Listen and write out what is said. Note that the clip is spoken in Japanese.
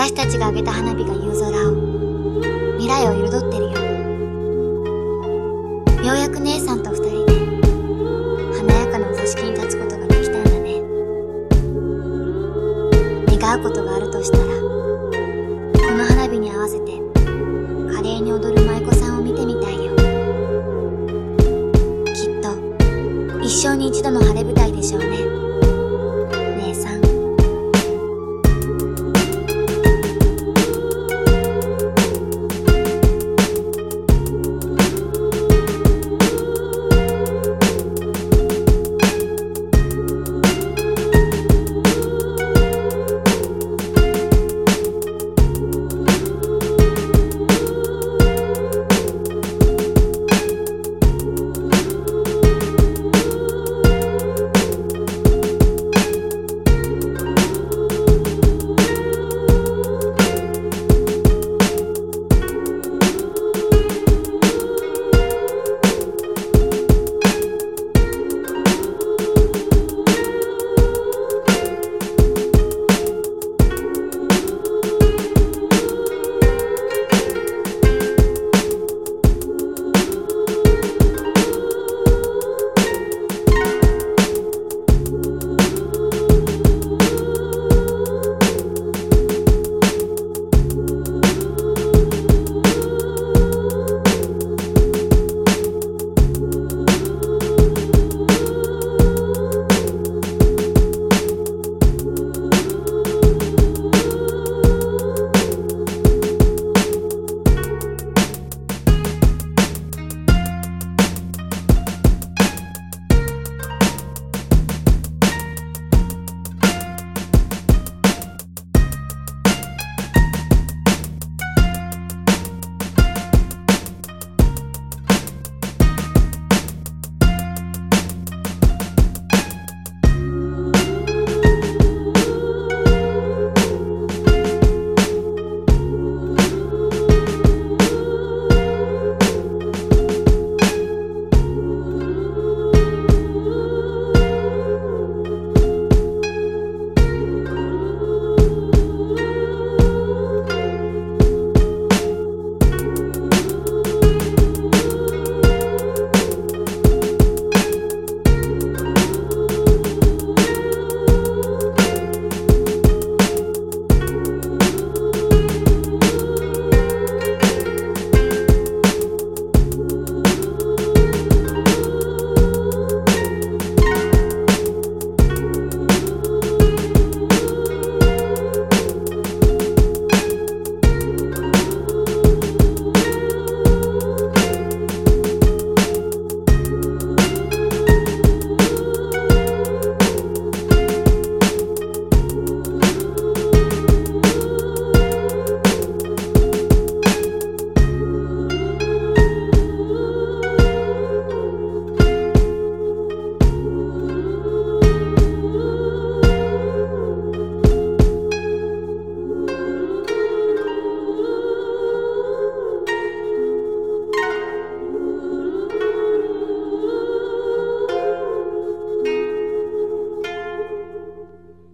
私たちがあげた花火が夕空を、未来を彩ってるよ。ようやく姉さんと二人で、華やかなお座敷に立つことができたんだね。願うことがあるとしたら、この花火に合わせて、華麗に踊る舞妓さんを見てみたいよ。きっと、一生に一度の晴れ舞台でしょうね。